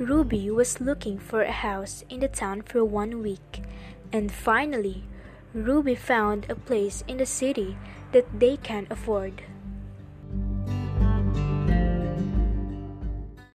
Ruby was looking for a house in the town for one week, and finally, Ruby found a place in the city that they can afford.